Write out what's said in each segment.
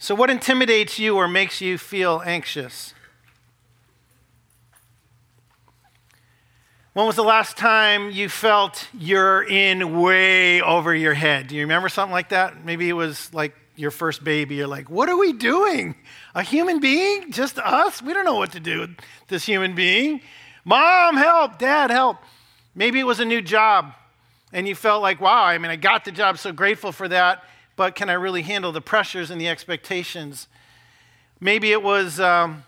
So, what intimidates you or makes you feel anxious? When was the last time you felt you're in way over your head? Do you remember something like that? Maybe it was like your first baby. You're like, what are we doing? A human being? Just us? We don't know what to do with this human being. Mom, help. Dad, help. Maybe it was a new job and you felt like, wow, I mean, I got the job, so grateful for that but can I really handle the pressures and the expectations? Maybe it was um,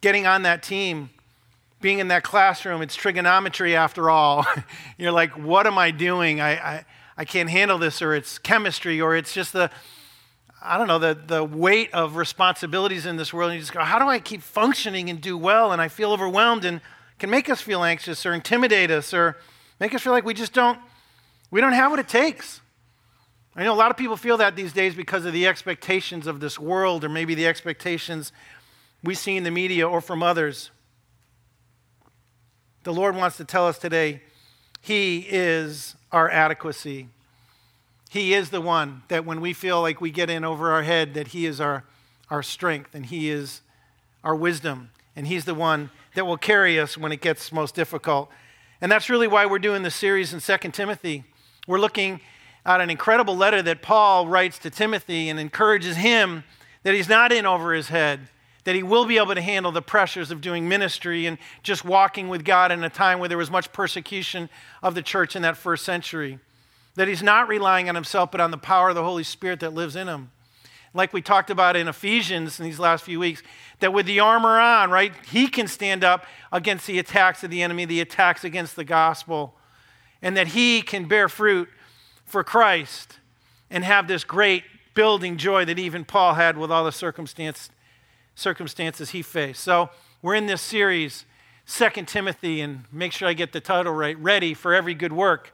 getting on that team, being in that classroom. It's trigonometry after all. You're like, what am I doing? I, I, I can't handle this, or it's chemistry, or it's just the, I don't know, the, the weight of responsibilities in this world. And you just go, how do I keep functioning and do well? And I feel overwhelmed and can make us feel anxious or intimidate us or make us feel like we just don't, we don't have what it takes. I know a lot of people feel that these days because of the expectations of this world, or maybe the expectations we see in the media or from others. The Lord wants to tell us today He is our adequacy. He is the one that when we feel like we get in over our head, that He is our, our strength and He is our wisdom. And He's the one that will carry us when it gets most difficult. And that's really why we're doing this series in 2 Timothy. We're looking out an incredible letter that Paul writes to Timothy and encourages him that he's not in over his head, that he will be able to handle the pressures of doing ministry and just walking with God in a time where there was much persecution of the church in that first century. That he's not relying on himself, but on the power of the Holy Spirit that lives in him. Like we talked about in Ephesians in these last few weeks, that with the armor on, right, he can stand up against the attacks of the enemy, the attacks against the gospel, and that he can bear fruit for Christ and have this great building joy that even Paul had with all the circumstance, circumstances he faced. So we're in this series, Second Timothy, and make sure I get the title right Ready for Every Good Work.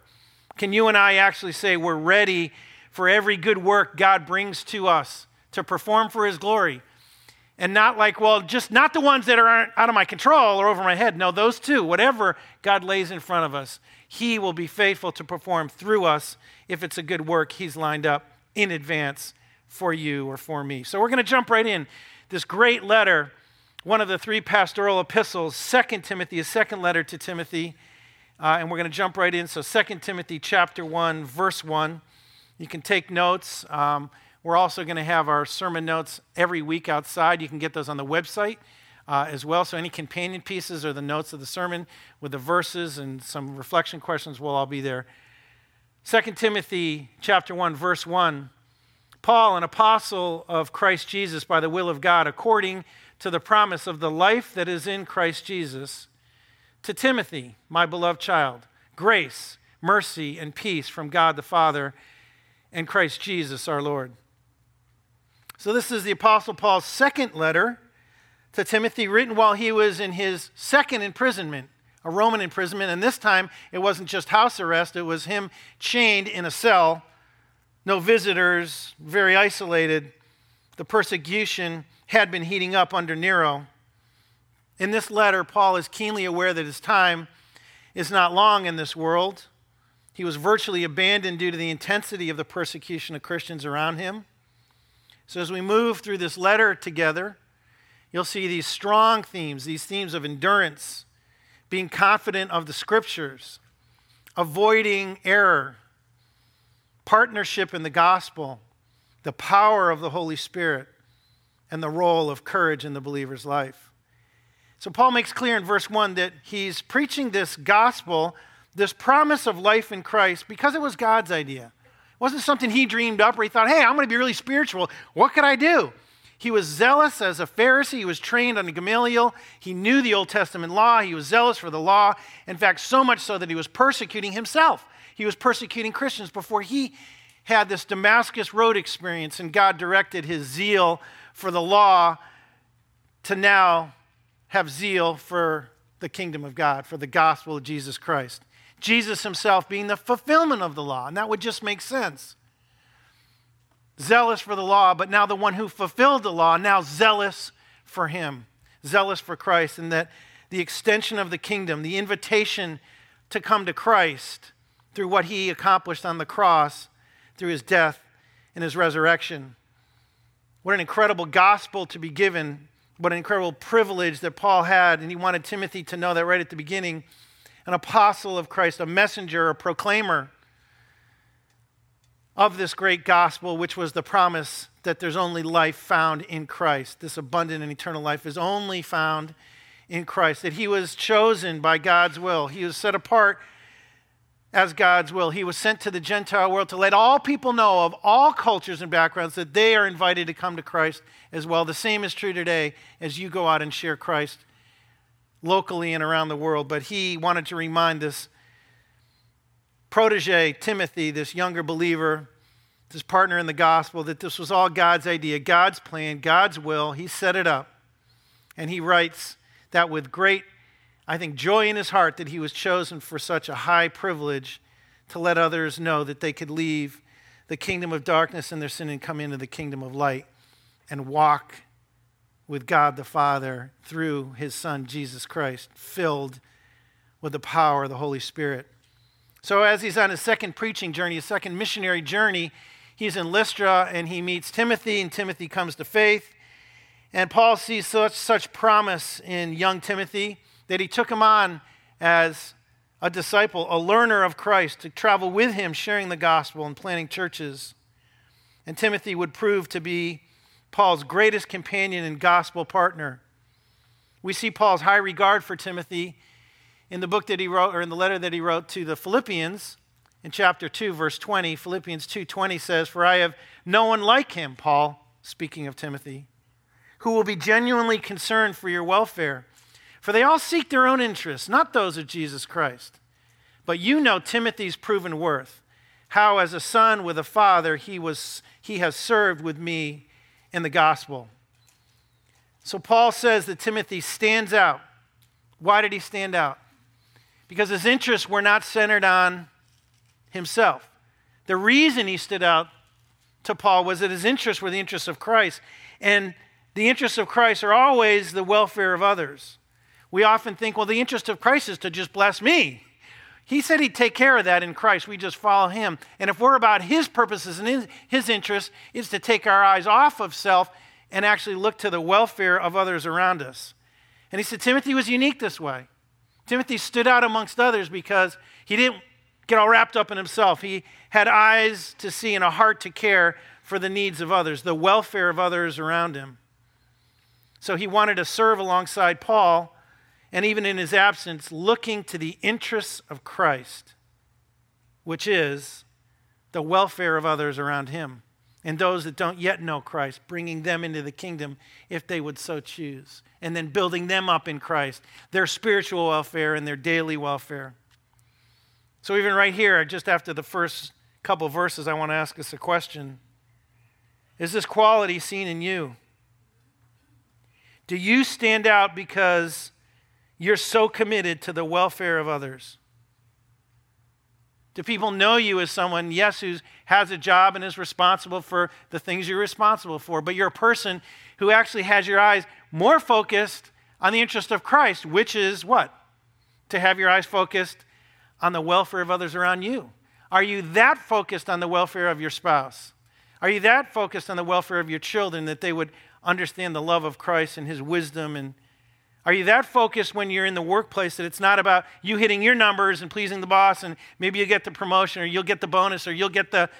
Can you and I actually say we're ready for every good work God brings to us to perform for his glory? And not like, well, just not the ones that are out of my control or over my head. No, those two, whatever God lays in front of us, he will be faithful to perform through us if it's a good work He's lined up in advance for you or for me. So we're going to jump right in. This great letter, one of the three pastoral epistles, Second Timothy, a second letter to Timothy. Uh, and we're going to jump right in. So Second Timothy chapter 1, verse 1. You can take notes. Um, we're also going to have our sermon notes every week outside. You can get those on the website uh, as well. So any companion pieces or the notes of the sermon with the verses and some reflection questions will all be there. 2 Timothy chapter 1 verse 1 Paul an apostle of Christ Jesus by the will of God according to the promise of the life that is in Christ Jesus to Timothy my beloved child grace mercy and peace from God the Father and Christ Jesus our Lord. So this is the apostle Paul's second letter to Timothy, written while he was in his second imprisonment, a Roman imprisonment. And this time, it wasn't just house arrest, it was him chained in a cell, no visitors, very isolated. The persecution had been heating up under Nero. In this letter, Paul is keenly aware that his time is not long in this world. He was virtually abandoned due to the intensity of the persecution of Christians around him. So, as we move through this letter together, you'll see these strong themes, these themes of endurance, being confident of the scriptures, avoiding error, partnership in the gospel, the power of the Holy Spirit, and the role of courage in the believer's life. So, Paul makes clear in verse 1 that he's preaching this gospel, this promise of life in Christ, because it was God's idea. It wasn't something he dreamed up or he thought, hey, I'm going to be really spiritual. What could I do? He was zealous as a Pharisee. He was trained under Gamaliel. He knew the Old Testament law. He was zealous for the law. In fact, so much so that he was persecuting himself. He was persecuting Christians before he had this Damascus Road experience, and God directed his zeal for the law to now have zeal for the kingdom of God, for the gospel of Jesus Christ. Jesus himself being the fulfillment of the law, and that would just make sense zealous for the law, but now the one who fulfilled the law, now zealous for him, zealous for Christ, and that the extension of the kingdom, the invitation to come to Christ through what he accomplished on the cross, through his death and his resurrection, What an incredible gospel to be given. What an incredible privilege that Paul had. And he wanted Timothy to know that right at the beginning an apostle of Christ, a messenger, a proclaimer of this great gospel, which was the promise that there's only life found in Christ. This abundant and eternal life is only found in Christ. That he was chosen by God's will, he was set apart as God's will. He was sent to the Gentile world to let all people know of all cultures and backgrounds that they are invited to come to Christ as well. The same is true today as you go out and share Christ locally and around the world. But he wanted to remind this protege, Timothy, this younger believer, this partner in the gospel, that this was all God's idea, God's plan, God's will. He set it up. And he writes that with great, I think, joy in his heart that he was chosen for such a high privilege to let others know that they could leave the kingdom of darkness and their sin and come into the kingdom of light and walk with God the Father through his Son, Jesus Christ, filled with the power of the Holy Spirit. So, as he's on his second preaching journey, his second missionary journey, he's in Lystra and he meets Timothy, and Timothy comes to faith. And Paul sees such, such promise in young Timothy that he took him on as a disciple, a learner of Christ, to travel with him, sharing the gospel and planting churches. And Timothy would prove to be Paul's greatest companion and gospel partner. We see Paul's high regard for Timothy in the book that he wrote or in the letter that he wrote to the Philippians in chapter 2 verse 20 Philippians 2:20 says for I have no one like him Paul speaking of Timothy who will be genuinely concerned for your welfare for they all seek their own interests not those of Jesus Christ but you know Timothy's proven worth how as a son with a father he was he has served with me in the gospel. So Paul says that Timothy stands out. Why did he stand out? Because his interests were not centered on himself. The reason he stood out to Paul was that his interests were the interests of Christ. And the interests of Christ are always the welfare of others. We often think, well, the interest of Christ is to just bless me. He said he'd take care of that in Christ. We just follow him. And if we're about his purposes and his, interests, is to take our eyes off of self and actually look to the welfare of others around us. And he said Timothy was unique this way. Timothy stood out amongst others because he didn't get all wrapped up in himself. He had eyes to see and a heart to care for the needs of others, the welfare of others around him. So he wanted to serve alongside Paul and even in his absence, looking to the interests of Christ, which is the welfare of others around him and those that don't yet know Christ, bringing them into the kingdom if they would so choose, and then building them up in Christ, their spiritual welfare and their daily welfare. So, even right here, just after the first couple verses, I want to ask us a question Is this quality seen in you? Do you stand out because you're so committed to the welfare of others? Do people know you as someone, yes, who has a job and is responsible for the things you're responsible for, but you're a person who actually has your eyes more focused on the interest of Christ, which is what? To have your eyes focused on the welfare of others around you. Are you that focused on the welfare of your spouse? Are you that focused on the welfare of your children that they would understand the love of Christ and his wisdom and are you that focused when you're in the workplace that it's not about you hitting your numbers and pleasing the boss and maybe you get the promotion or you'll get the bonus or you'll get the,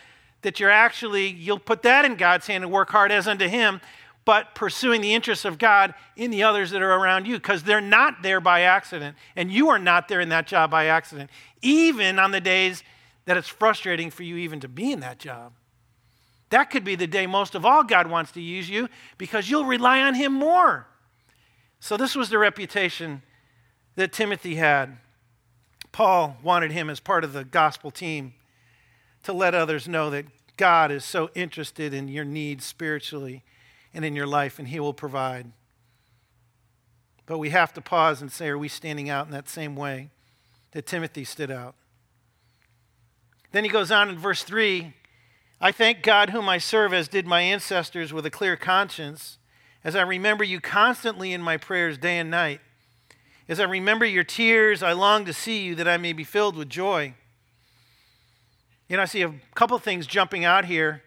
that you're actually, you'll put that in God's hand and work hard as unto Him, but pursuing the interests of God in the others that are around you because they're not there by accident and you are not there in that job by accident, even on the days that it's frustrating for you even to be in that job. That could be the day most of all God wants to use you because you'll rely on Him more. So, this was the reputation that Timothy had. Paul wanted him as part of the gospel team to let others know that God is so interested in your needs spiritually and in your life, and He will provide. But we have to pause and say, are we standing out in that same way that Timothy stood out? Then he goes on in verse 3 I thank God, whom I serve, as did my ancestors, with a clear conscience as I remember you constantly in my prayers day and night. As I remember your tears, I long to see you that I may be filled with joy. You know, I see a couple things jumping out here.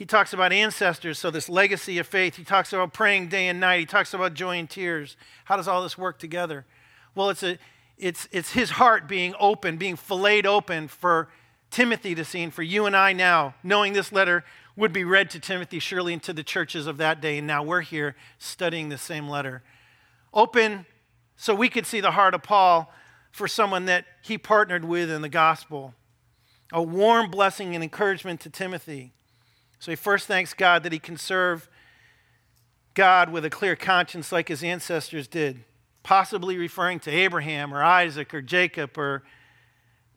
He talks about ancestors, so this legacy of faith. He talks about praying day and night. He talks about joy and tears. How does all this work together? Well, it's, a, it's, it's his heart being open, being filleted open for Timothy to see, and for you and I now, knowing this letter would be read to Timothy, surely into the churches of that day. And now we're here studying the same letter. Open so we could see the heart of Paul for someone that he partnered with in the gospel. A warm blessing and encouragement to Timothy. So he first thanks God that he can serve God with a clear conscience like his ancestors did, possibly referring to Abraham or Isaac or Jacob or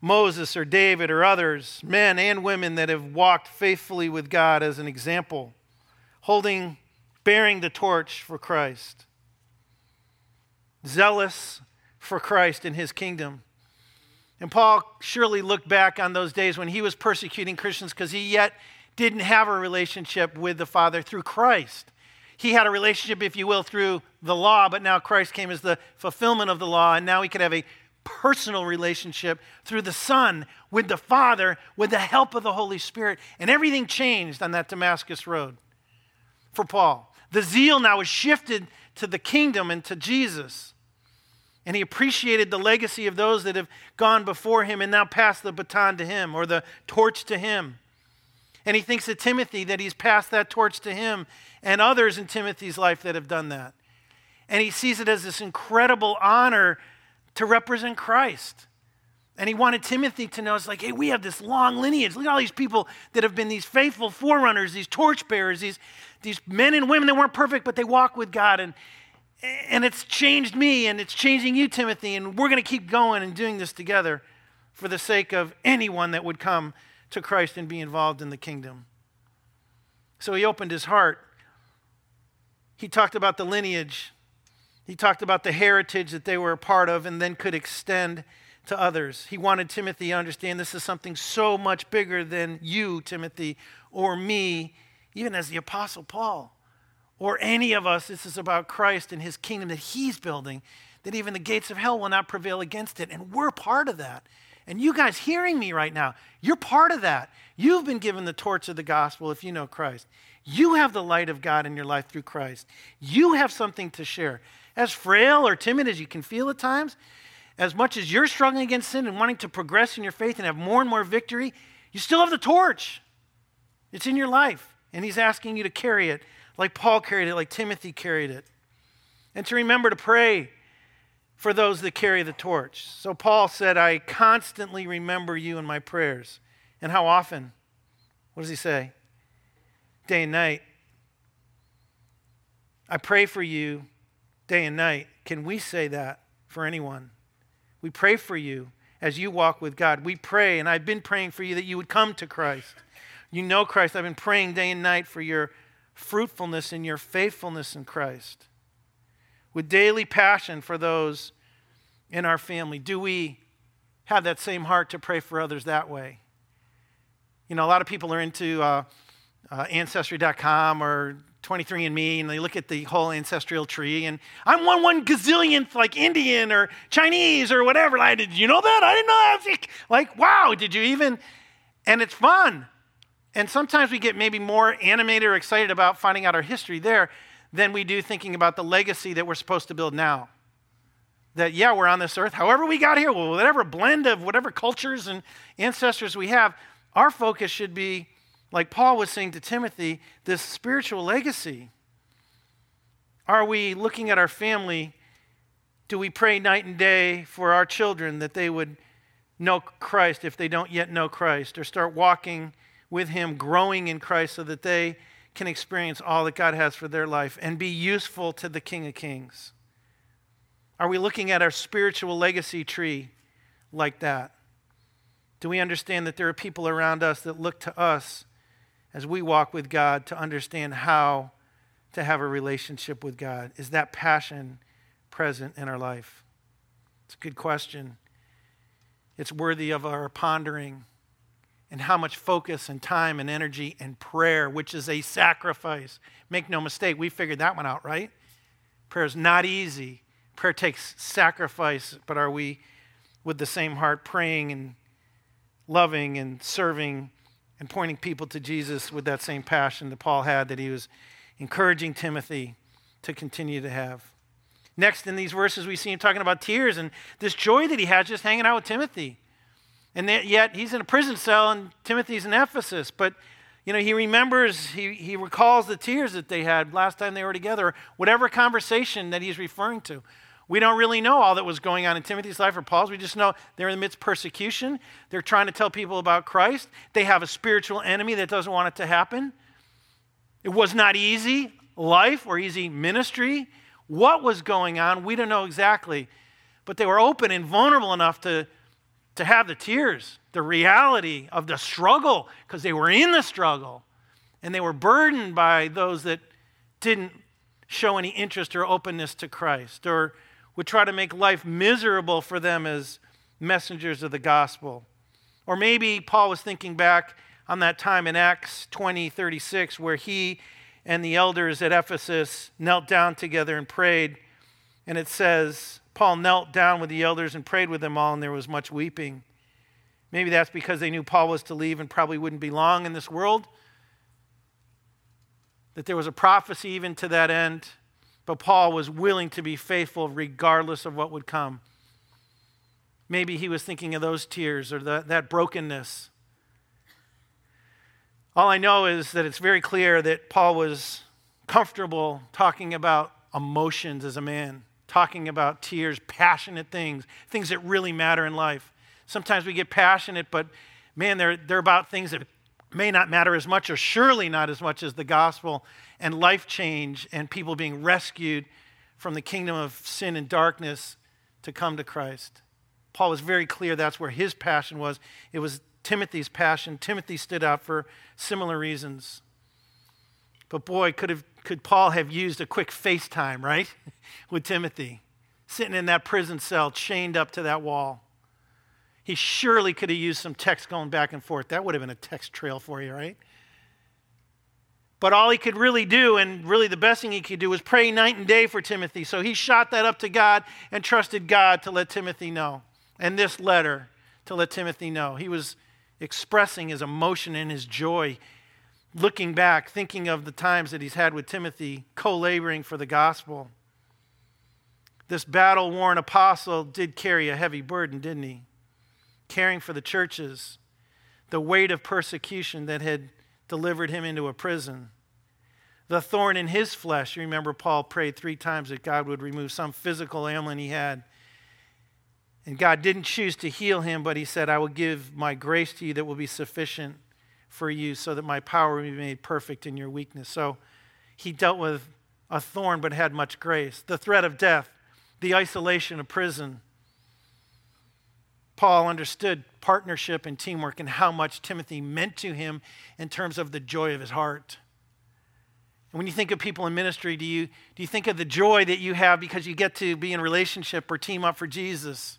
Moses or David or others, men and women that have walked faithfully with God as an example, holding, bearing the torch for Christ, zealous for Christ and his kingdom. And Paul surely looked back on those days when he was persecuting Christians because he yet didn't have a relationship with the Father through Christ. He had a relationship, if you will, through the law, but now Christ came as the fulfillment of the law, and now he could have a personal relationship through the Son with the Father with the help of the Holy Spirit. And everything changed on that Damascus road for Paul. The zeal now was shifted to the kingdom and to Jesus. And he appreciated the legacy of those that have gone before him and now passed the baton to him or the torch to him. And he thinks of Timothy that he's passed that torch to him and others in Timothy's life that have done that. And he sees it as this incredible honor to represent Christ. And he wanted Timothy to know it's like, hey, we have this long lineage. Look at all these people that have been these faithful forerunners, these torchbearers, these, these men and women that weren't perfect, but they walk with God. And, and it's changed me, and it's changing you, Timothy. And we're going to keep going and doing this together for the sake of anyone that would come to Christ and be involved in the kingdom. So he opened his heart. He talked about the lineage. He talked about the heritage that they were a part of and then could extend to others. He wanted Timothy to understand this is something so much bigger than you, Timothy, or me, even as the Apostle Paul, or any of us. This is about Christ and his kingdom that he's building, that even the gates of hell will not prevail against it. And we're part of that. And you guys hearing me right now, you're part of that. You've been given the torch of the gospel if you know Christ. You have the light of God in your life through Christ. You have something to share. As frail or timid as you can feel at times, as much as you're struggling against sin and wanting to progress in your faith and have more and more victory, you still have the torch. It's in your life. And He's asking you to carry it like Paul carried it, like Timothy carried it. And to remember to pray for those that carry the torch. So Paul said, I constantly remember you in my prayers. And how often? What does he say? Day and night. I pray for you day and night. Can we say that for anyone? We pray for you as you walk with God. We pray, and I've been praying for you that you would come to Christ. You know Christ. I've been praying day and night for your fruitfulness and your faithfulness in Christ with daily passion for those in our family? Do we have that same heart to pray for others that way? You know, a lot of people are into uh, uh, Ancestry.com or 23andMe, and they look at the whole ancestral tree, and I'm one one gazillionth like Indian or Chinese or whatever. Like, did you know that? I didn't know that. Like, wow, did you even? And it's fun. And sometimes we get maybe more animated or excited about finding out our history there than we do thinking about the legacy that we're supposed to build now. That, yeah, we're on this earth. However, we got here, whatever blend of whatever cultures and ancestors we have, our focus should be, like Paul was saying to Timothy, this spiritual legacy. Are we looking at our family? Do we pray night and day for our children that they would know Christ if they don't yet know Christ, or start walking with Him, growing in Christ so that they can experience all that God has for their life and be useful to the King of Kings? Are we looking at our spiritual legacy tree like that? Do we understand that there are people around us that look to us as we walk with God to understand how to have a relationship with God? Is that passion present in our life? It's a good question. It's worthy of our pondering and how much focus and time and energy and prayer, which is a sacrifice. Make no mistake, we figured that one out, right? Prayer is not easy. Prayer takes sacrifice, but are we with the same heart praying and loving and serving and pointing people to Jesus with that same passion that Paul had that he was encouraging Timothy to continue to have. Next, in these verses, we see him talking about tears and this joy that he has just hanging out with Timothy. And yet, he's in a prison cell, and Timothy's in Ephesus. But, you know, he remembers, he, he recalls the tears that they had last time they were together, whatever conversation that he's referring to. We don't really know all that was going on in Timothy's life or Paul's. We just know they're in the midst of persecution. They're trying to tell people about Christ. They have a spiritual enemy that doesn't want it to happen. It was not easy life or easy ministry. What was going on, we don't know exactly. But they were open and vulnerable enough to, to have the tears, the reality of the struggle, because they were in the struggle. And they were burdened by those that didn't show any interest or openness to Christ or would try to make life miserable for them as messengers of the gospel. Or maybe Paul was thinking back on that time in Acts 20 36, where he and the elders at Ephesus knelt down together and prayed. And it says, Paul knelt down with the elders and prayed with them all, and there was much weeping. Maybe that's because they knew Paul was to leave and probably wouldn't be long in this world. That there was a prophecy even to that end. But Paul was willing to be faithful regardless of what would come. Maybe he was thinking of those tears or the, that brokenness all I know is that it's very clear that Paul was comfortable talking about emotions as a man, talking about tears, passionate things, things that really matter in life. Sometimes we get passionate, but man, they're, they're about things that may not matter as much, or surely not as much as the gospel and life change and people being rescued from the kingdom of sin and darkness to come to Christ. Paul was very clear that's where his passion was. It was Timothy's passion. Timothy stood out for similar reasons. But boy, could, have, could Paul have used a quick FaceTime, right? With Timothy, sitting in that prison cell, chained up to that wall. He surely could have used some text going back and forth. That would have been a text trail for you, right? But all he could really do, and really the best thing he could do, was pray night and day for Timothy. So he shot that up to God and trusted God to let Timothy know. And this letter to let Timothy know. He was expressing his emotion and his joy, looking back, thinking of the times that he's had with Timothy, co laboring for the gospel. This battle worn apostle did carry a heavy burden, didn't he? Caring for the churches, the weight of persecution that had delivered him into a prison. The thorn in his flesh. You remember Paul prayed three times that God would remove some physical ailment he had and God didn't choose to heal him, but he said, I will give my grace to you that will be sufficient for you so that my power will be made perfect in your weakness. So he dealt with a thorn, but had much grace. The threat of death, the isolation of prison. Paul understood partnership and teamwork and how much Timothy meant to him in terms of the joy of his heart. And when you think of people in ministry, do you, do you think of the joy that you have because you get to be in relationship or team up for Jesus?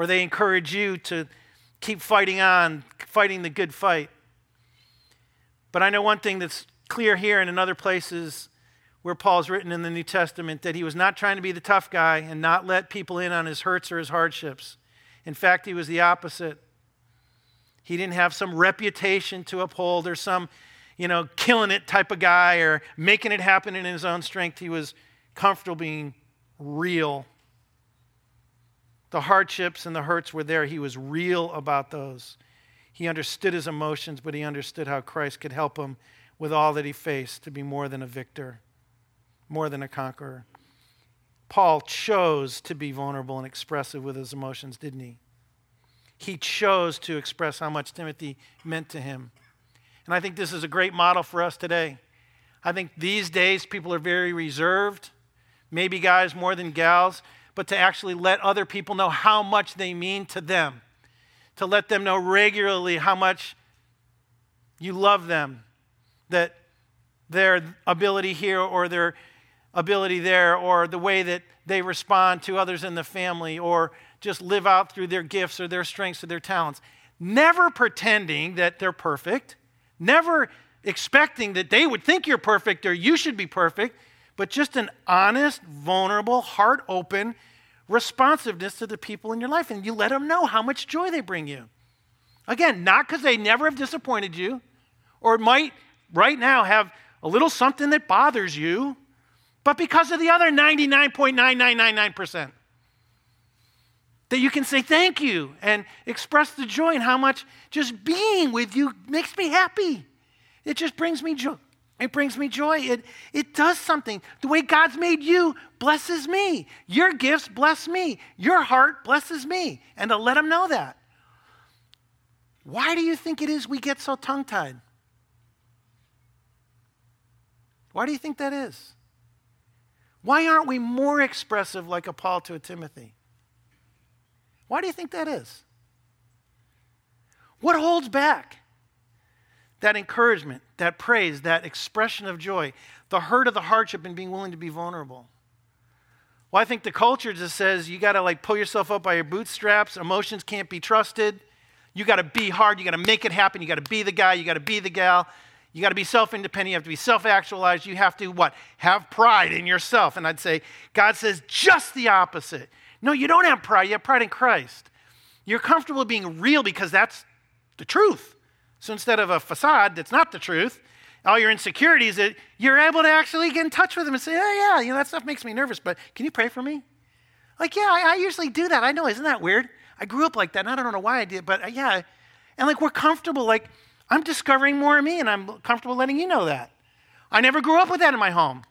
or they encourage you to keep fighting on, fighting the good fight. But I know one thing that's clear here and in other places where Paul's written in the New Testament that he was not trying to be the tough guy and not let people in on his hurts or his hardships. In fact, he was the opposite. He didn't have some reputation to uphold or some, you know, killing it type of guy or making it happen in his own strength. He was comfortable being real the hardships and the hurts were there. He was real about those. He understood his emotions, but he understood how Christ could help him with all that he faced to be more than a victor, more than a conqueror. Paul chose to be vulnerable and expressive with his emotions, didn't he? He chose to express how much Timothy meant to him. And I think this is a great model for us today. I think these days people are very reserved, maybe guys more than gals but to actually let other people know how much they mean to them, to let them know regularly how much you love them, that their ability here or their ability there, or the way that they respond to others in the family, or just live out through their gifts or their strengths or their talents. Never pretending that they're perfect, never expecting that they would think you're perfect or you should be perfect but just an honest, vulnerable, heart open responsiveness to the people in your life. And you let them know how much joy they bring you. Again, not because they never have disappointed you, or might right now have a little something that bothers you, but because of the other 99.9999%. That you can say thank you and express the joy and how much just being with you makes me happy. It just brings me joy. It brings me joy. It, it does something. The way God's made you blesses me. Your gifts bless me. Your heart blesses me. And to let them know that. Why do you think it is we get so tongue tied? Why do you think that is? Why aren't we more expressive like a Paul to a Timothy? Why do you think that is? What holds back? That encouragement, that praise, that expression of joy, the hurt of the hardship and being willing to be vulnerable. Well, I think the culture just says you got to like pull yourself up by your bootstraps. Emotions can't be trusted. You got to be hard. You got to make it happen. You got to be the guy. You got to be the gal. You got to be self independent. You have to be self actualized. You have to what? Have pride in yourself. And I'd say, God says just the opposite. No, you don't have pride. You have pride in Christ. You're comfortable being real because that's the truth. So instead of a facade that's not the truth, all your insecurities, you're able to actually get in touch with them and say, oh, yeah, you know, that stuff makes me nervous, but can you pray for me? Like, yeah, I, I usually do that. I know, isn't that weird? I grew up like that, and I don't know why I did, but uh, yeah. And like, we're comfortable. Like, I'm discovering more of me, and I'm comfortable letting you know that. I never grew up with that in my home.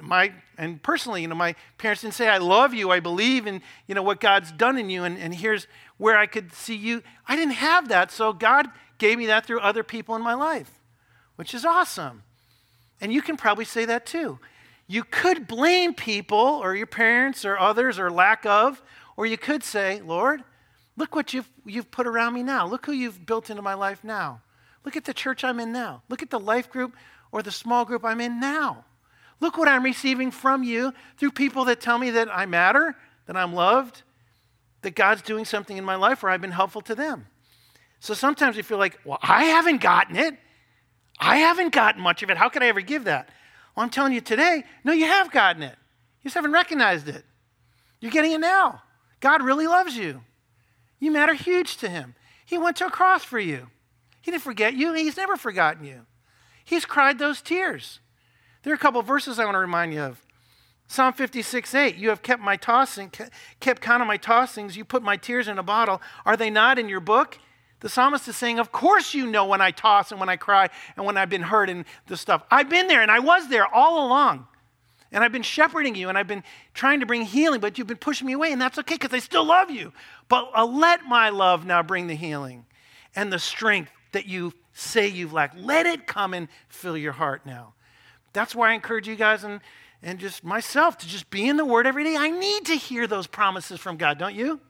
My and personally, you know, my parents didn't say, I love you, I believe in, you know, what God's done in you, and, and here's where I could see you. I didn't have that, so God gave me that through other people in my life, which is awesome. And you can probably say that too. You could blame people or your parents or others or lack of, or you could say, Lord, Look what you've, you've put around me now. Look who you've built into my life now. Look at the church I'm in now. Look at the life group or the small group I'm in now. Look what I'm receiving from you through people that tell me that I matter, that I'm loved, that God's doing something in my life where I've been helpful to them. So sometimes you feel like, well, I haven't gotten it. I haven't gotten much of it. How could I ever give that? Well, I'm telling you today, no, you have gotten it. You just haven't recognized it. You're getting it now. God really loves you. You matter huge to him. He went to a cross for you. He didn't forget you, he's never forgotten you. He's cried those tears. There are a couple verses I want to remind you of. Psalm 56, 8, you have kept my tossing, kept count of my tossings. You put my tears in a bottle. Are they not in your book? The psalmist is saying, Of course you know when I toss and when I cry and when I've been hurt and the stuff. I've been there and I was there all along. And I've been shepherding you and I've been trying to bring healing, but you've been pushing me away, and that's okay because I still love you. But uh, let my love now bring the healing and the strength that you say you've lacked. Let it come and fill your heart now. That's why I encourage you guys and, and just myself to just be in the Word every day. I need to hear those promises from God, don't you?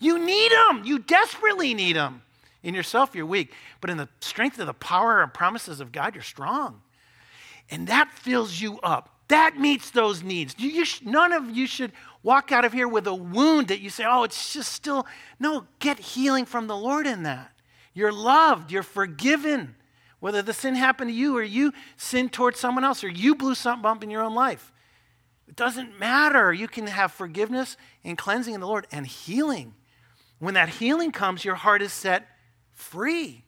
You need them. You desperately need them. In yourself, you're weak. But in the strength of the power and promises of God, you're strong. And that fills you up. That meets those needs. You, you sh- none of you should walk out of here with a wound that you say, oh, it's just still. No, get healing from the Lord in that. You're loved, you're forgiven. Whether the sin happened to you or you sinned towards someone else or you blew something up in your own life. It doesn't matter. You can have forgiveness and cleansing in the Lord and healing. When that healing comes, your heart is set free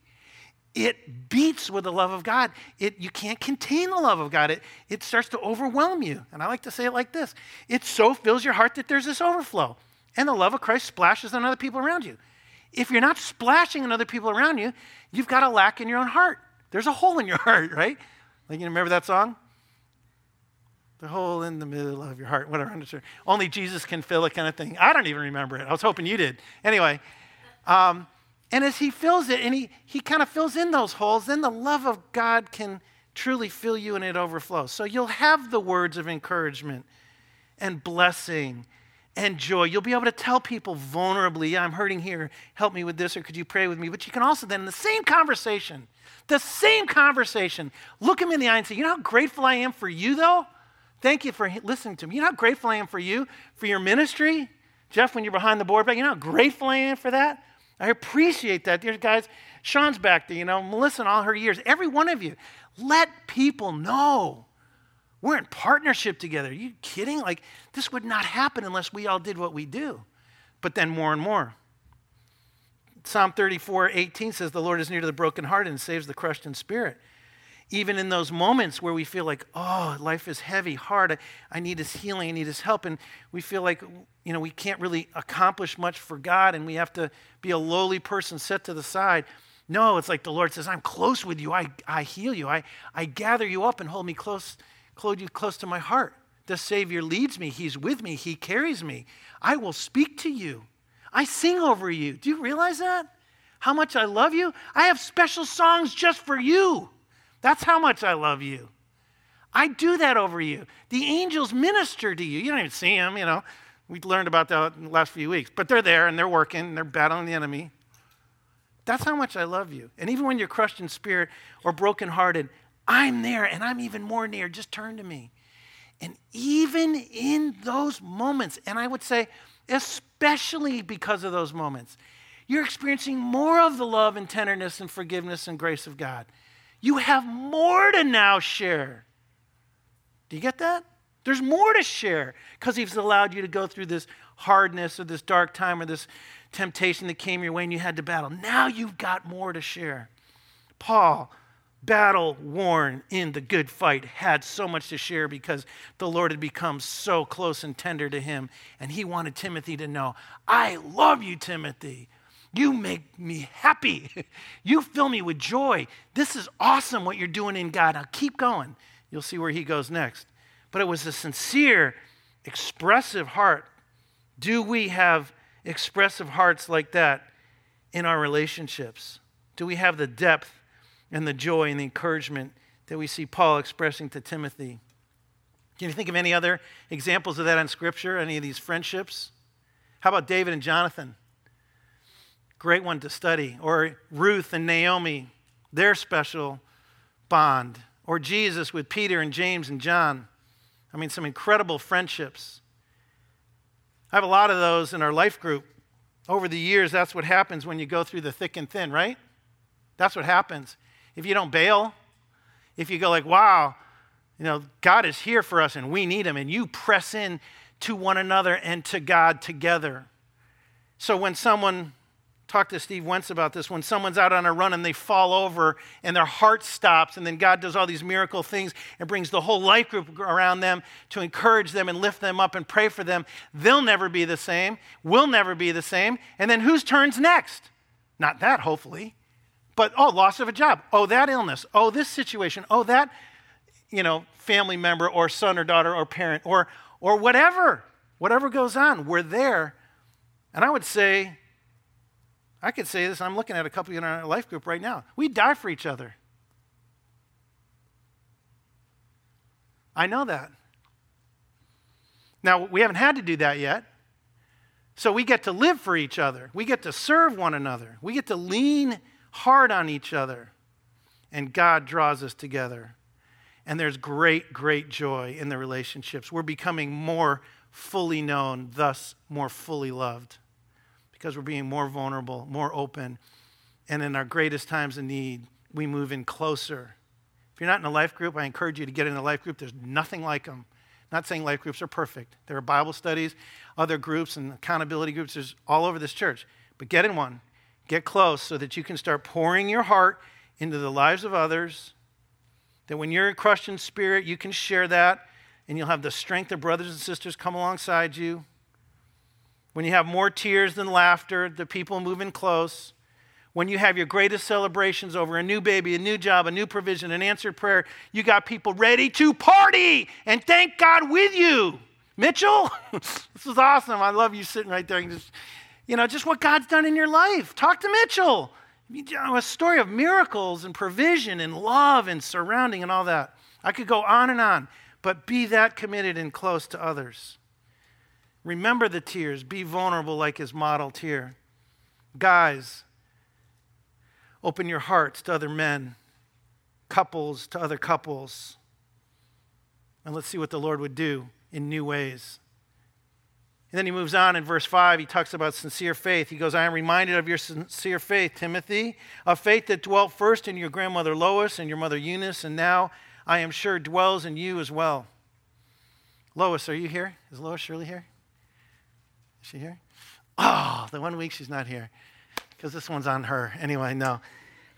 it beats with the love of God. It, you can't contain the love of God. It, it starts to overwhelm you. And I like to say it like this it so fills your heart that there's this overflow. And the love of Christ splashes on other people around you. If you're not splashing on other people around you, you've got a lack in your own heart. There's a hole in your heart, right? Like, you remember that song? The hole in the middle of your heart, whatever. Only Jesus can fill it, kind of thing. I don't even remember it. I was hoping you did. Anyway, um, and as he fills it and he, he kind of fills in those holes, then the love of God can truly fill you and it overflows. So you'll have the words of encouragement and blessing and joy. You'll be able to tell people vulnerably, I'm hurting here, help me with this, or could you pray with me? But you can also then, in the same conversation, the same conversation, look him in the eye and say, You know how grateful I am for you, though? Thank you for listening to me. You know how grateful I am for you, for your ministry? Jeff, when you're behind the board, but you know how grateful I am for that? I appreciate that. There's guys, Sean's back there, you know, Melissa and all her years. Every one of you, let people know we're in partnership together. Are you kidding? Like, this would not happen unless we all did what we do. But then more and more. Psalm 34, 18 says, The Lord is near to the brokenhearted and saves the crushed in spirit. Even in those moments where we feel like, oh, life is heavy, hard, I, I need his healing, I need his help, and we feel like, you know, we can't really accomplish much for God and we have to be a lowly person set to the side. No, it's like the Lord says, I'm close with you. I, I heal you. I, I gather you up and hold me close, clothe you close to my heart. The Savior leads me. He's with me. He carries me. I will speak to you. I sing over you. Do you realize that? How much I love you? I have special songs just for you. That's how much I love you. I do that over you. The angels minister to you. You don't even see them, you know. We learned about that in the last few weeks. But they're there and they're working and they're battling the enemy. That's how much I love you. And even when you're crushed in spirit or brokenhearted, I'm there and I'm even more near. Just turn to me. And even in those moments, and I would say, especially because of those moments, you're experiencing more of the love and tenderness and forgiveness and grace of God. You have more to now share. Do you get that? There's more to share because He's allowed you to go through this hardness or this dark time or this temptation that came your way and you had to battle. Now you've got more to share. Paul, battle worn in the good fight, had so much to share because the Lord had become so close and tender to him. And he wanted Timothy to know, I love you, Timothy. You make me happy. you fill me with joy. This is awesome what you're doing in God. Now keep going. You'll see where he goes next. But it was a sincere, expressive heart. Do we have expressive hearts like that in our relationships? Do we have the depth and the joy and the encouragement that we see Paul expressing to Timothy? Can you think of any other examples of that in Scripture? Any of these friendships? How about David and Jonathan? Great one to study. Or Ruth and Naomi, their special bond. Or Jesus with Peter and James and John. I mean, some incredible friendships. I have a lot of those in our life group. Over the years, that's what happens when you go through the thick and thin, right? That's what happens. If you don't bail, if you go like, wow, you know, God is here for us and we need him, and you press in to one another and to God together. So when someone talked to Steve Wentz about this. When someone's out on a run and they fall over and their heart stops, and then God does all these miracle things and brings the whole life group around them to encourage them and lift them up and pray for them, they'll never be the same. We'll never be the same. And then whose turn's next? Not that, hopefully. But, oh, loss of a job. Oh, that illness. Oh, this situation. Oh, that, you know, family member or son or daughter or parent or, or whatever. Whatever goes on, we're there. And I would say, I could say this, I'm looking at a couple in our life group right now. We die for each other. I know that. Now, we haven't had to do that yet. So we get to live for each other. We get to serve one another. We get to lean hard on each other. And God draws us together. And there's great, great joy in the relationships. We're becoming more fully known, thus more fully loved because we're being more vulnerable, more open. And in our greatest times of need, we move in closer. If you're not in a life group, I encourage you to get in a life group. There's nothing like them. Not saying life groups are perfect. There are Bible studies, other groups, and accountability groups. There's all over this church. But get in one. Get close so that you can start pouring your heart into the lives of others. That when you're crushed in spirit, you can share that, and you'll have the strength of brothers and sisters come alongside you when you have more tears than laughter, the people moving close, when you have your greatest celebrations over a new baby, a new job, a new provision, an answered prayer, you got people ready to party and thank God with you. Mitchell, this is awesome. I love you sitting right there and just, you know, just what God's done in your life. Talk to Mitchell. You know, a story of miracles and provision and love and surrounding and all that. I could go on and on, but be that committed and close to others. Remember the tears. Be vulnerable like his model here. Guys, open your hearts to other men, couples to other couples. And let's see what the Lord would do in new ways. And then he moves on in verse 5. He talks about sincere faith. He goes, I am reminded of your sincere faith, Timothy, a faith that dwelt first in your grandmother Lois and your mother Eunice, and now I am sure dwells in you as well. Lois, are you here? Is Lois Shirley here? Is she here? Oh, the one week she's not here. because this one's on her. Anyway, no.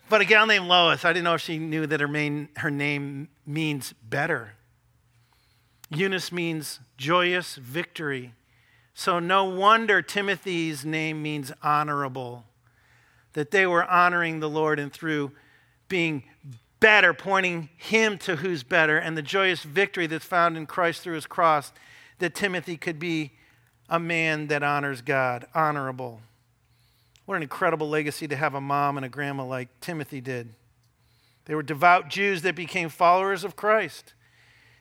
But a gal named Lois, I didn't know if she knew that her, main, her name means better. Eunice means joyous victory. So no wonder Timothy's name means honorable, that they were honoring the Lord and through being better, pointing him to who's better, and the joyous victory that's found in Christ through his cross, that Timothy could be a man that honors God, honorable. What an incredible legacy to have a mom and a grandma like Timothy did. They were devout Jews that became followers of Christ.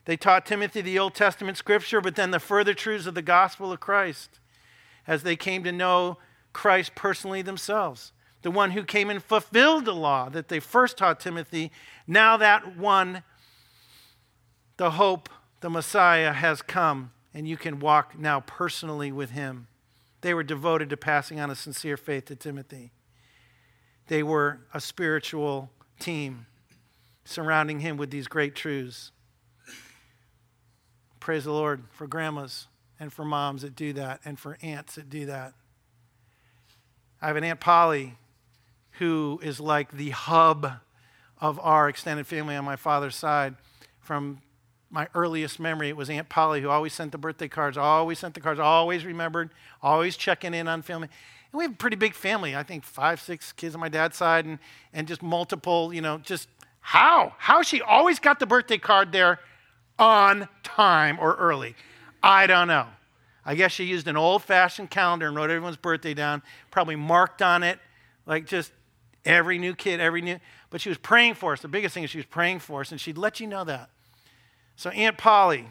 They taught Timothy the Old Testament scripture, but then the further truths of the gospel of Christ as they came to know Christ personally themselves. The one who came and fulfilled the law that they first taught Timothy. Now that one, the hope, the Messiah, has come and you can walk now personally with him. They were devoted to passing on a sincere faith to Timothy. They were a spiritual team surrounding him with these great truths. Praise the Lord for grandmas and for moms that do that and for aunts that do that. I have an Aunt Polly who is like the hub of our extended family on my father's side from my earliest memory, it was Aunt Polly who always sent the birthday cards, always sent the cards, always remembered, always checking in on family. And we have a pretty big family. I think five, six kids on my dad's side and, and just multiple, you know, just how? How she always got the birthday card there on time or early? I don't know. I guess she used an old fashioned calendar and wrote everyone's birthday down, probably marked on it, like just every new kid, every new. But she was praying for us. The biggest thing is she was praying for us, and she'd let you know that. So, Aunt Polly,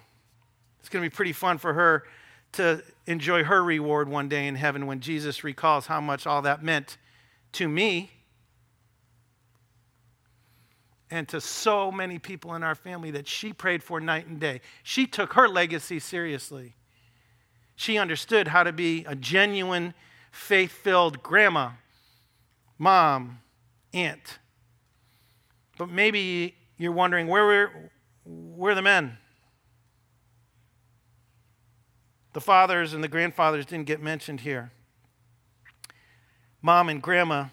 it's going to be pretty fun for her to enjoy her reward one day in heaven when Jesus recalls how much all that meant to me and to so many people in our family that she prayed for night and day. She took her legacy seriously. She understood how to be a genuine, faith filled grandma, mom, aunt. But maybe you're wondering where were, we're the men. The fathers and the grandfathers didn't get mentioned here. Mom and grandma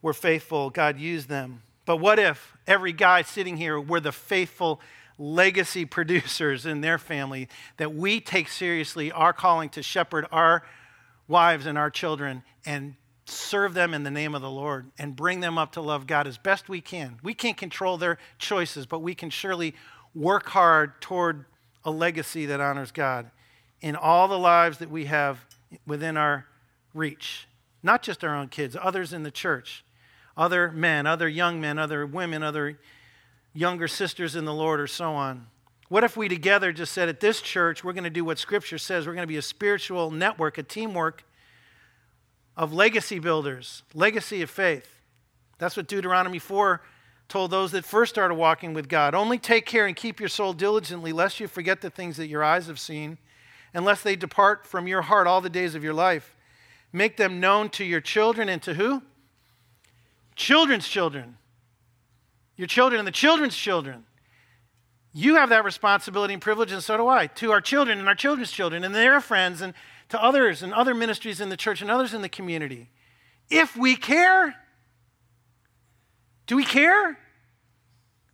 were faithful, God used them. But what if every guy sitting here were the faithful legacy producers in their family that we take seriously our calling to shepherd our wives and our children and serve them in the name of the Lord and bring them up to love God as best we can. We can't control their choices, but we can surely work hard toward a legacy that honors God in all the lives that we have within our reach. Not just our own kids, others in the church, other men, other young men, other women, other younger sisters in the Lord, or so on. What if we together just said at this church, we're going to do what Scripture says? We're going to be a spiritual network, a teamwork of legacy builders, legacy of faith. That's what Deuteronomy 4 told those that first started walking with God. Only take care and keep your soul diligently, lest you forget the things that your eyes have seen, and lest they depart from your heart all the days of your life. Make them known to your children and to who? Children's children. Your children and the children's children. You have that responsibility and privilege, and so do I, to our children and our children's children and their friends and to others and other ministries in the church and others in the community. If we care, do we care?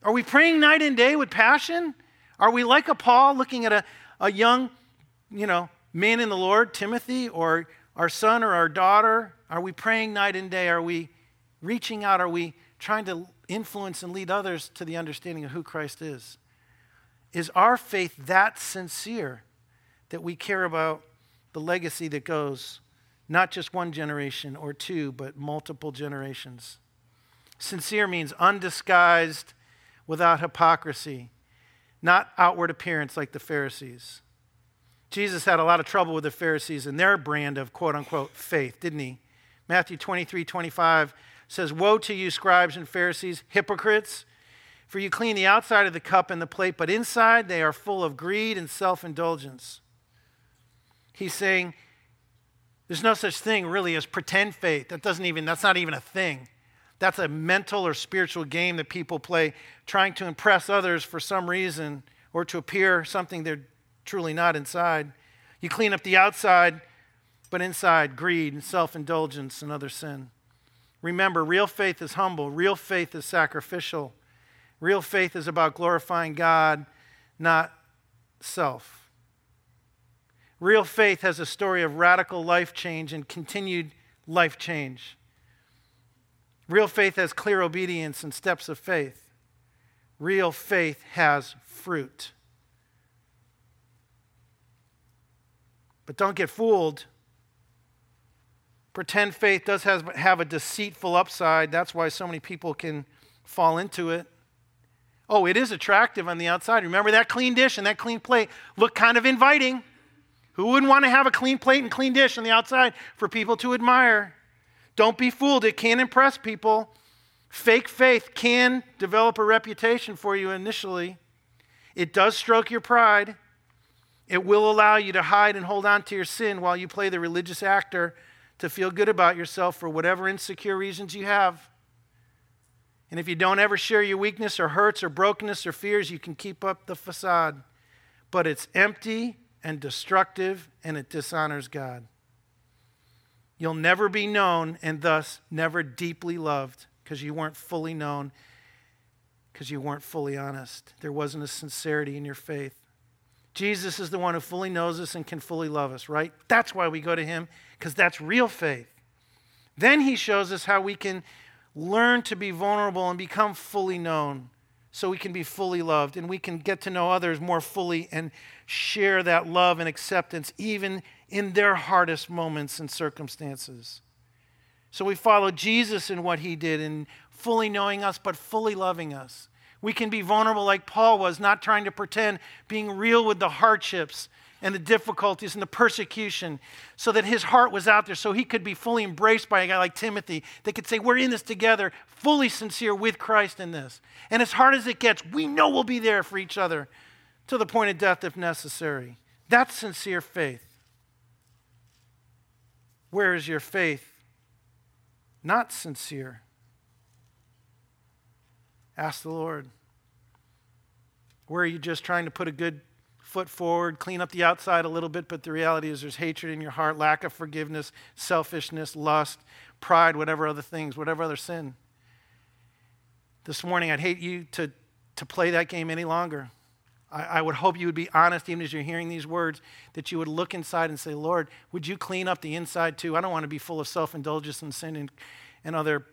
Are we praying night and day with passion? Are we like a Paul looking at a, a young, you know, man in the Lord, Timothy, or our son or our daughter? Are we praying night and day? Are we reaching out? Are we trying to influence and lead others to the understanding of who Christ is? Is our faith that sincere that we care about the legacy that goes not just one generation or two, but multiple generations. Sincere means undisguised, without hypocrisy, not outward appearance like the Pharisees. Jesus had a lot of trouble with the Pharisees and their brand of quote unquote faith, didn't he? Matthew 23 25 says, Woe to you, scribes and Pharisees, hypocrites! For you clean the outside of the cup and the plate, but inside they are full of greed and self indulgence. He's saying there's no such thing really as pretend faith. That doesn't even, that's not even a thing. That's a mental or spiritual game that people play trying to impress others for some reason or to appear something they're truly not inside. You clean up the outside, but inside, greed and self indulgence and other sin. Remember, real faith is humble, real faith is sacrificial. Real faith is about glorifying God, not self. Real faith has a story of radical life change and continued life change. Real faith has clear obedience and steps of faith. Real faith has fruit. But don't get fooled. Pretend faith does have a deceitful upside. That's why so many people can fall into it. Oh, it is attractive on the outside. Remember that clean dish and that clean plate look kind of inviting. Who wouldn't want to have a clean plate and clean dish on the outside for people to admire? Don't be fooled. It can impress people. Fake faith can develop a reputation for you initially. It does stroke your pride. It will allow you to hide and hold on to your sin while you play the religious actor to feel good about yourself for whatever insecure reasons you have. And if you don't ever share your weakness or hurts or brokenness or fears, you can keep up the facade. But it's empty and destructive and it dishonors God. You'll never be known and thus never deeply loved because you weren't fully known, because you weren't fully honest. There wasn't a sincerity in your faith. Jesus is the one who fully knows us and can fully love us, right? That's why we go to him because that's real faith. Then he shows us how we can learn to be vulnerable and become fully known so we can be fully loved and we can get to know others more fully and share that love and acceptance even in their hardest moments and circumstances. So we follow Jesus in what he did in fully knowing us but fully loving us. We can be vulnerable like Paul was, not trying to pretend, being real with the hardships and the difficulties and the persecution, so that his heart was out there, so he could be fully embraced by a guy like Timothy that could say, We're in this together, fully sincere with Christ in this. And as hard as it gets, we know we'll be there for each other to the point of death if necessary. That's sincere faith. Where is your faith not sincere? Ask the Lord. Where are you just trying to put a good foot forward, clean up the outside a little bit, but the reality is there's hatred in your heart, lack of forgiveness, selfishness, lust, pride, whatever other things, whatever other sin. This morning, I'd hate you to, to play that game any longer. I, I would hope you would be honest, even as you're hearing these words, that you would look inside and say, Lord, would you clean up the inside too? I don't want to be full of self indulgence and sin and, and other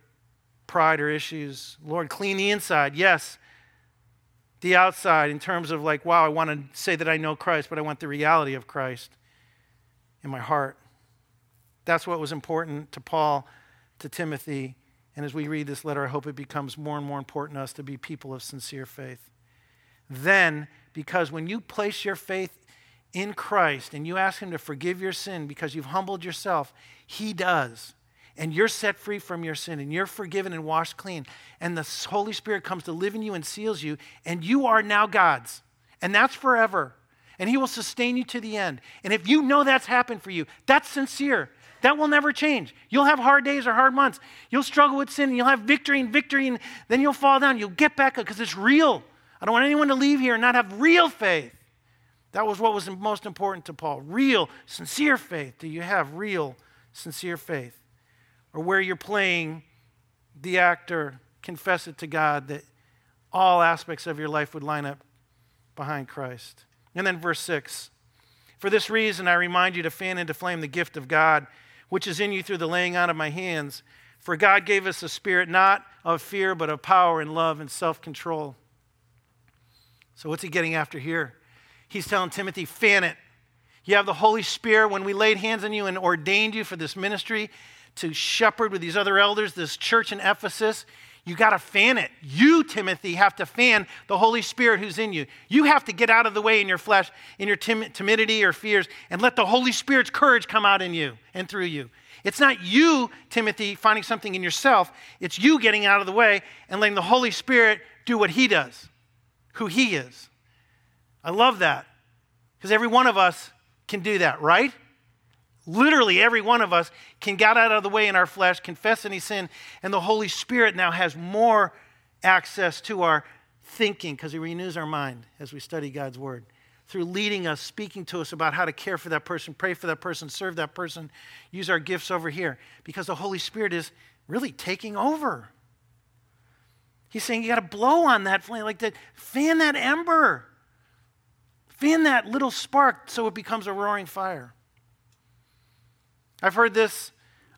pride or issues. Lord, clean the inside. Yes, the outside in terms of like, wow, I want to say that I know Christ, but I want the reality of Christ in my heart. That's what was important to Paul, to Timothy. And as we read this letter, I hope it becomes more and more important to us to be people of sincere faith. Then, because when you place your faith in Christ and you ask Him to forgive your sin because you've humbled yourself, He does and you're set free from your sin and you're forgiven and washed clean and the holy spirit comes to live in you and seals you and you are now god's and that's forever and he will sustain you to the end. And if you know that's happened for you that's sincere. That will never change. You'll have hard days or hard months. You'll struggle with sin and you'll have victory and victory and then you'll fall down. You'll get back up because it's real. I don't want anyone to leave here and not have real faith. That was what was most important to paul. Real sincere faith. Do you have real sincere faith or where you're playing the actor, confess it to God that all aspects of your life would line up behind Christ. And then verse 6 For this reason, I remind you to fan into flame the gift of God, which is in you through the laying on of my hands. For God gave us a spirit not of fear, but of power and love and self control. So, what's he getting after here? He's telling Timothy, fan it. You have the Holy Spirit. When we laid hands on you and ordained you for this ministry, to shepherd with these other elders, this church in Ephesus, you got to fan it. You, Timothy, have to fan the Holy Spirit who's in you. You have to get out of the way in your flesh, in your tim- timidity or fears, and let the Holy Spirit's courage come out in you and through you. It's not you, Timothy, finding something in yourself. It's you getting out of the way and letting the Holy Spirit do what He does, who He is. I love that because every one of us can do that, right? Literally, every one of us can get out of the way in our flesh, confess any sin, and the Holy Spirit now has more access to our thinking because He renews our mind as we study God's Word. through leading us, speaking to us about how to care for that person, pray for that person, serve that person, use our gifts over here. Because the Holy Spirit is really taking over. He's saying you got to blow on that flame, like that, fan that ember, fan that little spark so it becomes a roaring fire. I've heard this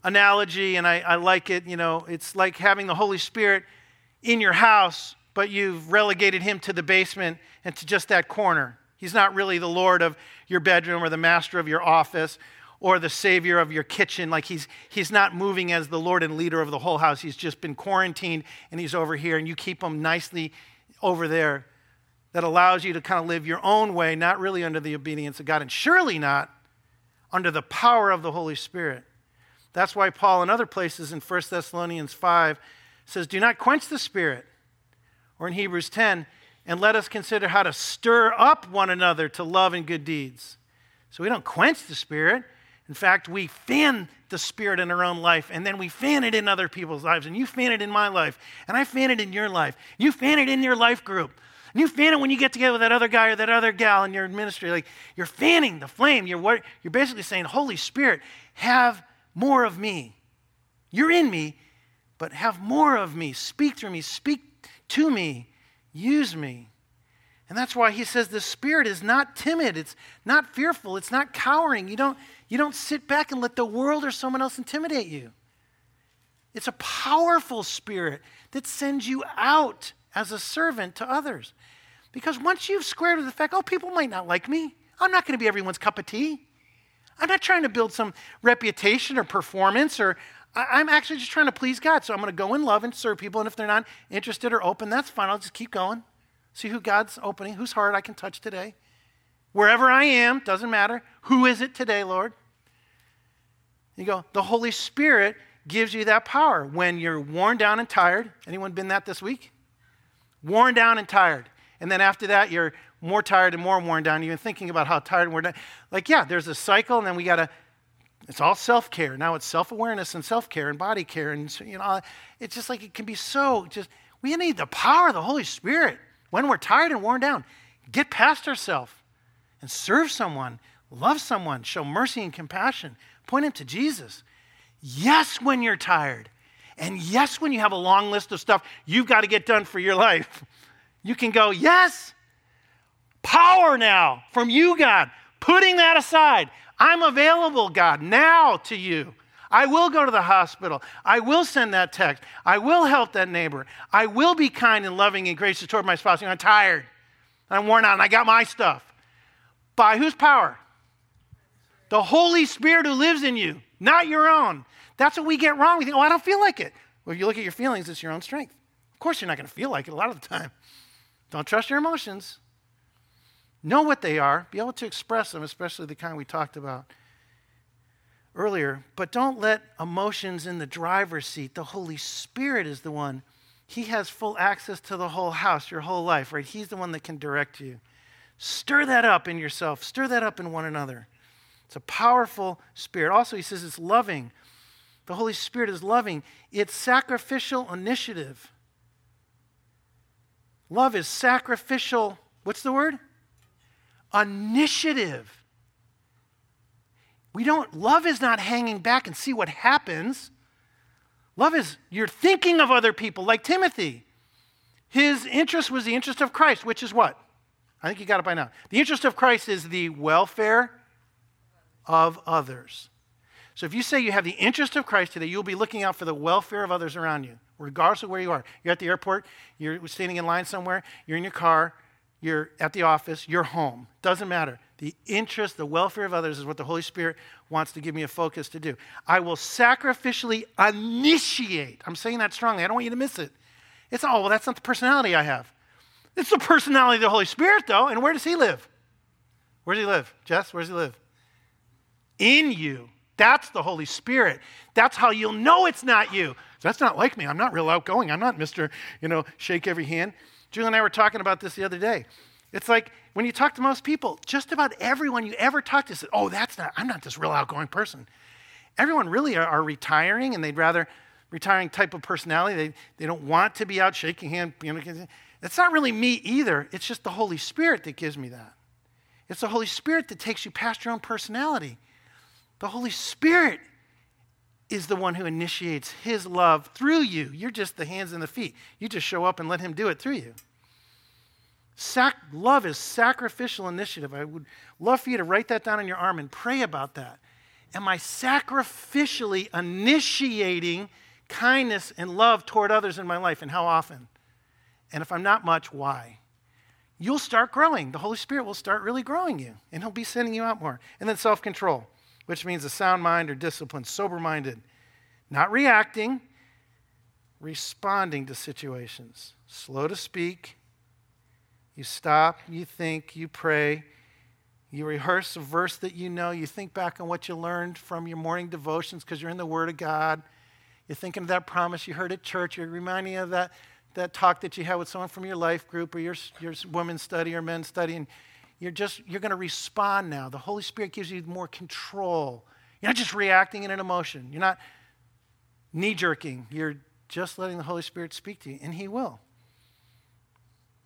analogy and I, I like it. You know, it's like having the Holy Spirit in your house, but you've relegated him to the basement and to just that corner. He's not really the Lord of your bedroom or the master of your office or the savior of your kitchen. Like he's, he's not moving as the Lord and leader of the whole house. He's just been quarantined and he's over here, and you keep him nicely over there. That allows you to kind of live your own way, not really under the obedience of God, and surely not under the power of the Holy Spirit. That's why Paul, in other places in 1 Thessalonians 5, says, Do not quench the Spirit. Or in Hebrews 10, and let us consider how to stir up one another to love and good deeds. So we don't quench the Spirit. In fact, we fan the Spirit in our own life, and then we fan it in other people's lives. And you fan it in my life, and I fan it in your life. You fan it in your life group. And you fan it when you get together with that other guy or that other gal in your ministry. Like you're fanning the flame. You're, you're basically saying, Holy Spirit, have more of me. You're in me, but have more of me. Speak through me. Speak to me. Use me. And that's why he says the spirit is not timid, it's not fearful, it's not cowering. You don't, you don't sit back and let the world or someone else intimidate you. It's a powerful spirit that sends you out as a servant to others. Because once you've squared with the fact, oh, people might not like me, I'm not going to be everyone's cup of tea. I'm not trying to build some reputation or performance, or I'm actually just trying to please God. So I'm going to go in love and serve people. And if they're not interested or open, that's fine. I'll just keep going. See who God's opening, whose heart I can touch today. Wherever I am, doesn't matter. Who is it today, Lord? You go, the Holy Spirit gives you that power when you're worn down and tired. Anyone been that this week? Worn down and tired. And then after that, you're more tired and more worn down, You're even thinking about how tired and worn down. Like, yeah, there's a cycle, and then we got to it's all self care. Now it's self awareness and self care and body care. And, you know, it's just like it can be so just, we need the power of the Holy Spirit when we're tired and worn down. Get past ourselves and serve someone, love someone, show mercy and compassion, point them to Jesus. Yes, when you're tired. And yes, when you have a long list of stuff you've got to get done for your life, you can go, Yes, power now from you, God. Putting that aside, I'm available, God, now to you. I will go to the hospital. I will send that text. I will help that neighbor. I will be kind and loving and gracious toward my spouse. I'm tired. I'm worn out and I got my stuff. By whose power? The Holy Spirit who lives in you, not your own. That's what we get wrong. We think, oh, I don't feel like it. Well, if you look at your feelings, it's your own strength. Of course, you're not going to feel like it a lot of the time. Don't trust your emotions. Know what they are, be able to express them, especially the kind we talked about earlier. But don't let emotions in the driver's seat. The Holy Spirit is the one. He has full access to the whole house, your whole life, right? He's the one that can direct you. Stir that up in yourself, stir that up in one another. It's a powerful spirit. Also, he says it's loving. The Holy Spirit is loving, it's sacrificial initiative. Love is sacrificial, what's the word? initiative. We don't, love is not hanging back and see what happens. Love is you're thinking of other people, like Timothy. His interest was the interest of Christ, which is what? I think you got it by now. The interest of Christ is the welfare of others. So if you say you have the interest of Christ today, you'll be looking out for the welfare of others around you, regardless of where you are. You're at the airport, you're standing in line somewhere, you're in your car, you're at the office, you're home. Doesn't matter. The interest, the welfare of others is what the Holy Spirit wants to give me a focus to do. I will sacrificially initiate. I'm saying that strongly. I don't want you to miss it. It's, oh, well, that's not the personality I have. It's the personality of the Holy Spirit, though. And where does he live? Where does he live? Jess, where does he live? In you. That's the Holy Spirit. That's how you'll know it's not you. That's not like me. I'm not real outgoing. I'm not Mr., you know, shake every hand. Julie and I were talking about this the other day. It's like when you talk to most people, just about everyone you ever talk to says, Oh, that's not, I'm not this real outgoing person. Everyone really are, are retiring and they'd rather retiring type of personality. They, they don't want to be out shaking hands. You know, it's not really me either. It's just the Holy Spirit that gives me that. It's the Holy Spirit that takes you past your own personality. The Holy Spirit is the one who initiates His love through you. You're just the hands and the feet. You just show up and let Him do it through you. Sac- love is sacrificial initiative. I would love for you to write that down on your arm and pray about that. Am I sacrificially initiating kindness and love toward others in my life, and how often? And if I'm not much, why? You'll start growing. The Holy Spirit will start really growing you, and He'll be sending you out more. And then self control, which means a sound mind or disciplined, sober minded, not reacting, responding to situations, slow to speak. You stop, you think, you pray, you rehearse a verse that you know, you think back on what you learned from your morning devotions because you're in the Word of God. You're thinking of that promise you heard at church. You're reminding of that that talk that you had with someone from your life group or your, your women's study or men's study, and you're just, you're going to respond now. The Holy Spirit gives you more control. You're not just reacting in an emotion. You're not knee jerking. You're just letting the Holy Spirit speak to you, and He will.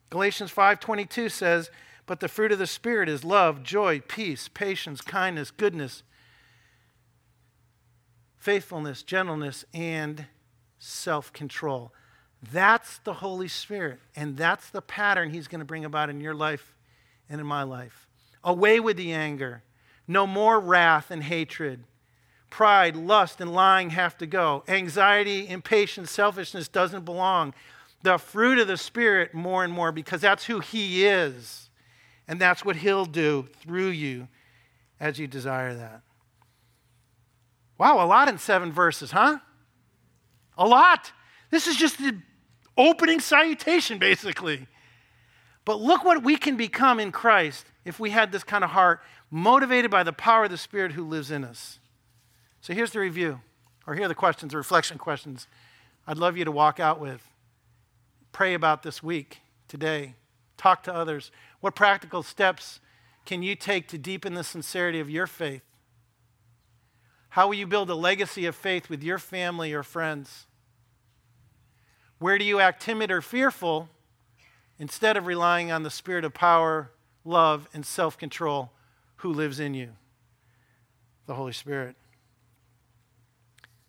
Galatians 5:22 says, "But the fruit of the Spirit is love, joy, peace, patience, kindness, goodness, faithfulness, gentleness, and self-control." That's the Holy Spirit. And that's the pattern He's going to bring about in your life and in my life. Away with the anger. No more wrath and hatred. Pride, lust, and lying have to go. Anxiety, impatience, selfishness doesn't belong. The fruit of the Spirit more and more because that's who He is. And that's what He'll do through you as you desire that. Wow, a lot in seven verses, huh? A lot. This is just the opening salutation, basically. But look what we can become in Christ if we had this kind of heart, motivated by the power of the Spirit who lives in us. So here's the review, or here are the questions, the reflection questions I'd love you to walk out with. Pray about this week, today. Talk to others. What practical steps can you take to deepen the sincerity of your faith? How will you build a legacy of faith with your family or friends? Where do you act timid or fearful instead of relying on the spirit of power, love, and self control who lives in you? The Holy Spirit.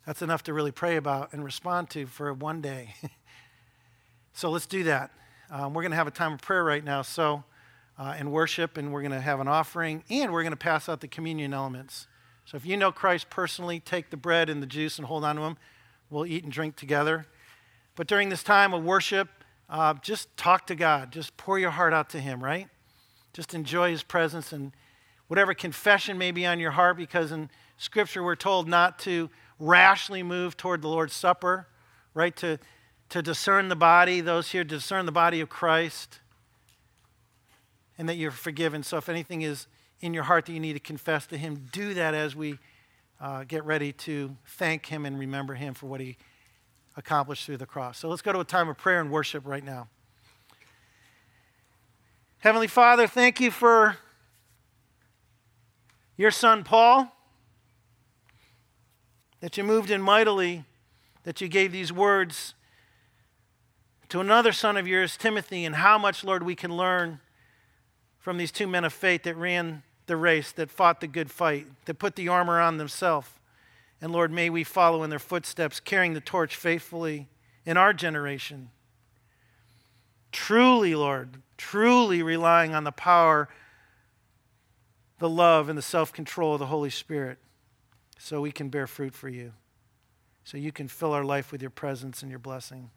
That's enough to really pray about and respond to for one day. so let's do that. Um, we're going to have a time of prayer right now, so uh, and worship, and we're going to have an offering, and we're going to pass out the communion elements. So if you know Christ personally, take the bread and the juice and hold on to them. We'll eat and drink together. But during this time of worship, uh, just talk to God. Just pour your heart out to Him, right? Just enjoy His presence and whatever confession may be on your heart, because in Scripture we're told not to rashly move toward the Lord's Supper, right? To, to discern the body, those here discern the body of Christ, and that you're forgiven. So if anything is in your heart that you need to confess to Him, do that as we uh, get ready to thank Him and remember Him for what He accomplished through the cross. So let's go to a time of prayer and worship right now. Heavenly Father, thank you for your son Paul, that you moved in mightily, that you gave these words to another son of yours, Timothy, and how much, Lord, we can learn from these two men of faith that ran the race, that fought the good fight, that put the armor on themselves and Lord, may we follow in their footsteps, carrying the torch faithfully in our generation. Truly, Lord, truly relying on the power, the love, and the self control of the Holy Spirit so we can bear fruit for you, so you can fill our life with your presence and your blessing.